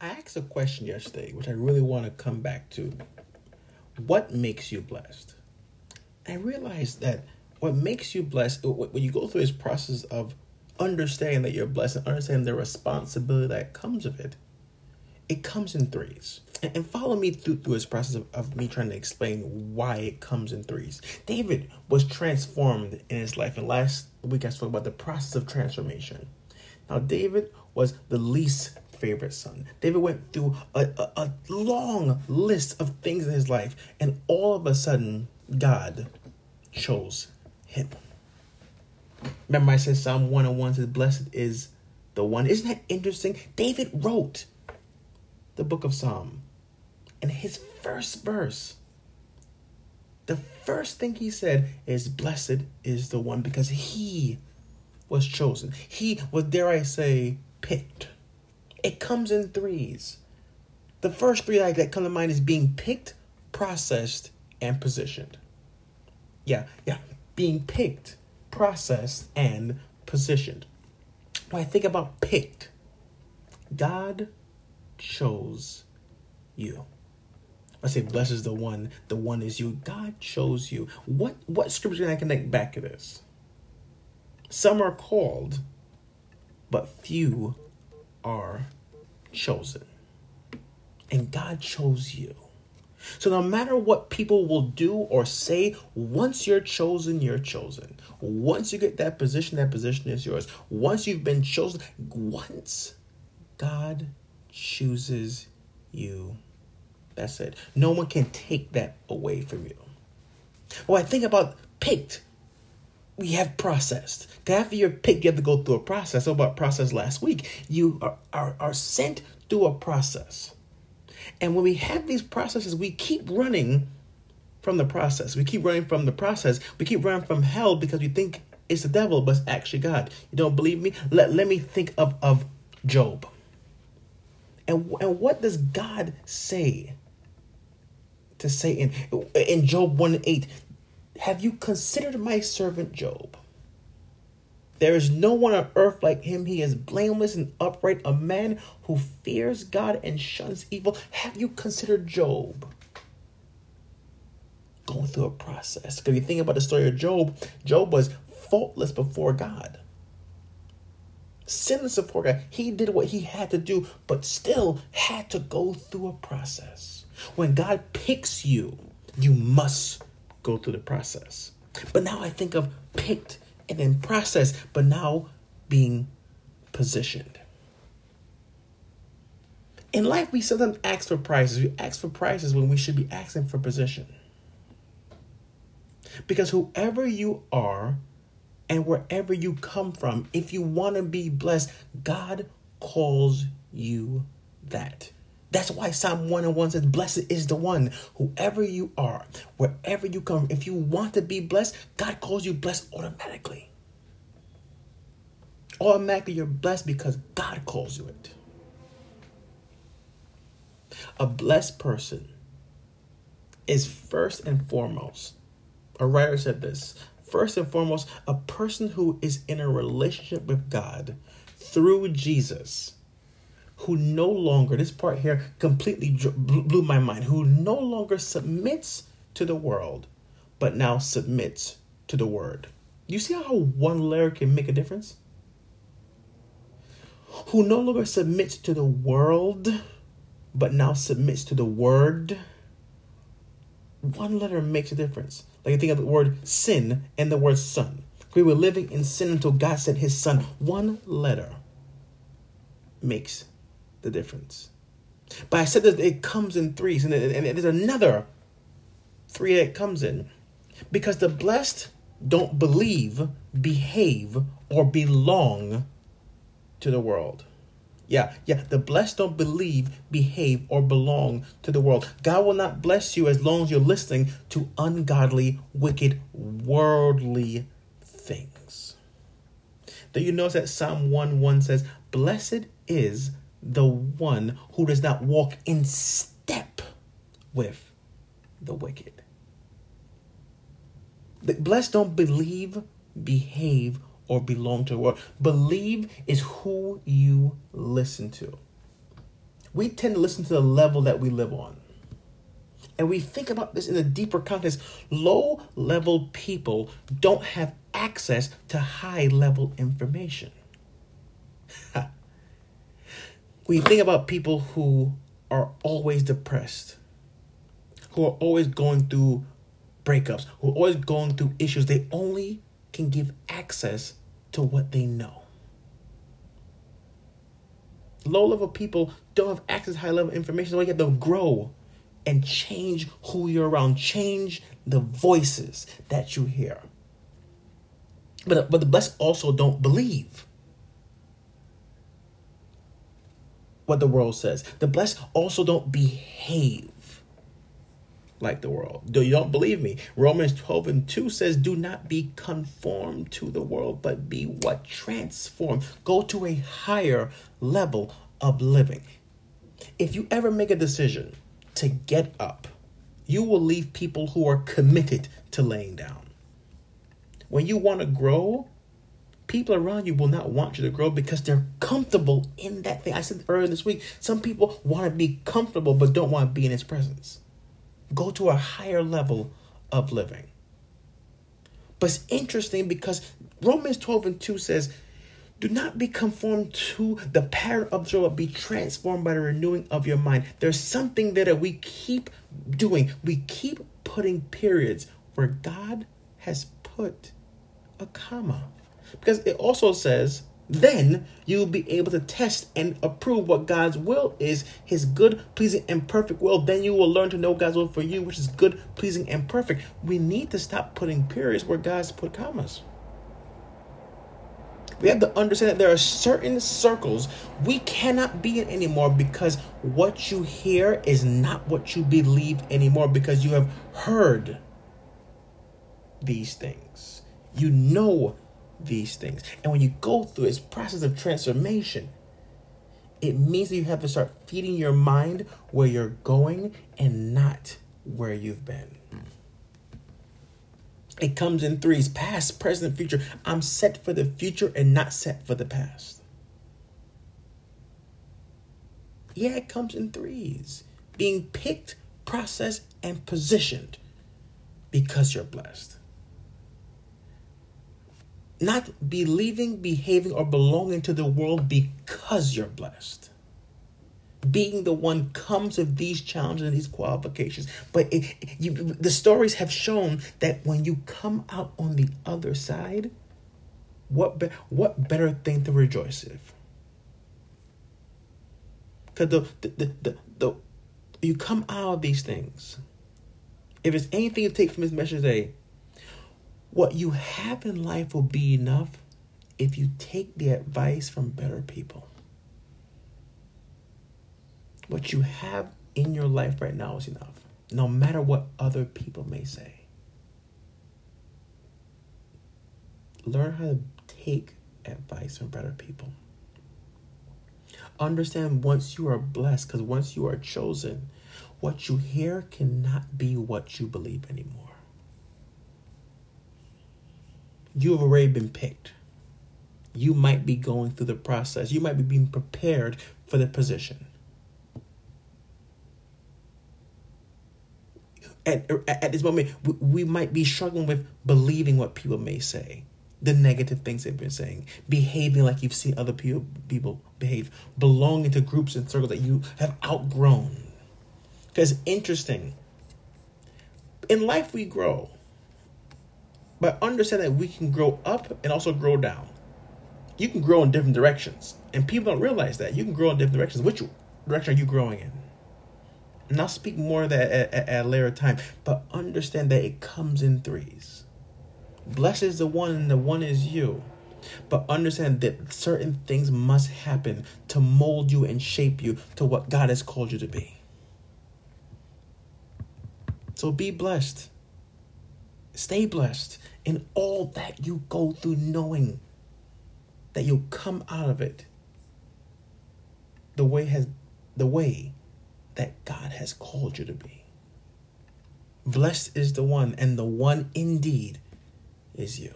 I asked a question yesterday, which I really want to come back to. What makes you blessed? I realized that what makes you blessed, when you go through this process of understanding that you're blessed and understanding the responsibility that comes with it, it comes in threes. And, follow me through, through this process of, of me trying to explain why it comes in threes. David was transformed in his life. And last week I spoke about the process of transformation. Now, David was the least favorite son. David went through a, a, a, long list of things in his life, and all of a sudden, God chose him. Remember, I said Psalm 101 says, Blessed is the one. Isn't that interesting? David wrote the book of Psalm, and his first verse, the first thing he said is, Blessed is the one, because he was chosen. He was, dare I say, picked. It comes in threes. The first three that come to mind is being picked, processed, and positioned. Yeah, yeah. Being picked, processed, and positioned. When I think about picked, God chose you. I say, blesses the one, the one is you. God chose you. What what scripture can I connect back to this? Some are called, but few are chosen. And God chose you. So no matter what people will do or say, once you're chosen, you're chosen. Once you get that position, that position is yours. Once you've been chosen, once God chooses you, that's it. No one can take that away from you. Well, I think about picked we have processed. After you're picked, you have to go through a process. How about process last week. You are, are, are sent through a process. And when we have these processes, we keep running from the process. We keep running from the process. We keep running from hell because we think it's the devil, but it's actually God. You don't believe me? Let, let me think of, of Job. And, and what does God say to Satan in Job 1 8? Have you considered my servant Job? There is no one on earth like him. He is blameless and upright, a man who fears God and shuns evil. Have you considered Job? Going through a process. Because you think about the story of Job, Job was faultless before God. Sinless before God. He did what he had to do, but still had to go through a process. When God picks you, you must go through the process. But now I think of picked and then process, but now being positioned. In life, we sometimes ask for prizes. We ask for prizes when we should be asking for position. Because whoever you are and wherever you come from, if you want to be blessed, God calls you that. That's why Psalm 101 says, Blessed is the one, whoever you are, wherever you come. If you want to be blessed, God calls you blessed automatically. Automatically, you're blessed because God calls you it. A blessed person is first and foremost, a writer said this first and foremost, a person who is in a relationship with God through Jesus who no longer, this part here completely blew my mind, who no longer submits to the world, but now submits to the word. You see how one letter can make a difference? Who no longer submits to the world, but now submits to the word. One letter makes a difference. Like you think of the word sin and the word son. We were living in sin until God sent his son. One letter makes the difference. But I said that it comes in threes, and, and there's another three that comes in. Because the blessed don't believe, behave, or belong to the world. Yeah, yeah. The blessed don't believe, behave, or belong to the world. God will not bless you as long as you're listening to ungodly, wicked, worldly things. Do you notice that Psalm 1 1 says, Blessed is the one who does not walk in step with the wicked. The blessed don't believe, behave, or belong to the world. Believe is who you listen to. we tend to listen to the level that we live on. And we think about this in a deeper context. Low level people don't have access to high level information. We think about people who are always depressed, who are always going through breakups, who are always going through issues. They only can give access to what they know. Low level people don't have access to high level information, so you have to grow and change who you're around, change the voices that you hear. But, but the blessed also don't believe what the world says. The blessed also don't behave like the world. Do you don't believe me? Romans 12 and 2 says, Do not be conformed to the world, but be what transform. Go to a higher level of living. If you ever make a decision to get up, you will leave people who are committed to laying down. When you want to grow, people around you will not want you to grow because they're comfortable in that thing. I said earlier this week, some people want to be comfortable but don't want to be in his presence. Go to a higher level of living. But it's interesting because Romans 12 and 2 says, do not be conformed to the pattern of this world, be transformed by the renewing of your mind. There's something there that we keep doing. We keep putting periods where God has put a comma. Because it also says, then you'll be able to test and approve what God's will is, his good, pleasing, and perfect will. Then you will learn to know God's will for you, which is good, pleasing, and perfect. We need to stop putting periods where God's put commas. We have to understand that there are certain circles we cannot be in anymore because what you hear is not what you believe anymore because you have heard these things. You know these things. And when you go through this process of transformation, it means that you have to start feeding your mind where you're going and not where you've been. It comes in threes past, present, future. I'm set for the future and not set for the past. Yeah, it comes in threes. Being picked, processed, and positioned because you're blessed. Not believing, behaving, or belonging to the world because you're blessed being the one comes with these challenges and these qualifications. But it, you, the stories have shown that when you come out on the other side, what be, what better thing to rejoice with? Because the the, the, the, the you come out of these things. If it's anything to take from this message today, what you have in life will be enough if you take the advice from better people. What you have in your life right now is enough, no matter what other people may say. Learn how to take advice from better people. Understand once you are blessed, because once you are chosen, what you hear cannot be what you believe anymore. You have already been picked. You might be going through the process. You might be being prepared for the position. at, at this moment, we, we might be struggling with believing what people may say, the negative things they've been saying, behaving like you've seen other people, people behave, belonging to groups and circles that you have outgrown. Because interesting, in life we grow, but understand that we can grow up and also grow down. You can grow in different directions, and people don't realize that. You can grow in different directions. Which direction are you growing in? And I'll speak more of that at, at, at, a later time, but understand that it comes in threes. Blessed is the one, and the one is you. But understand that certain things must happen to mold you and shape you to what God has called you to be. So be blessed. Stay blessed in all that you go through, knowing that you'll come out of it the way has the way that God has called you to be. Blessed is the one, and the one indeed is you.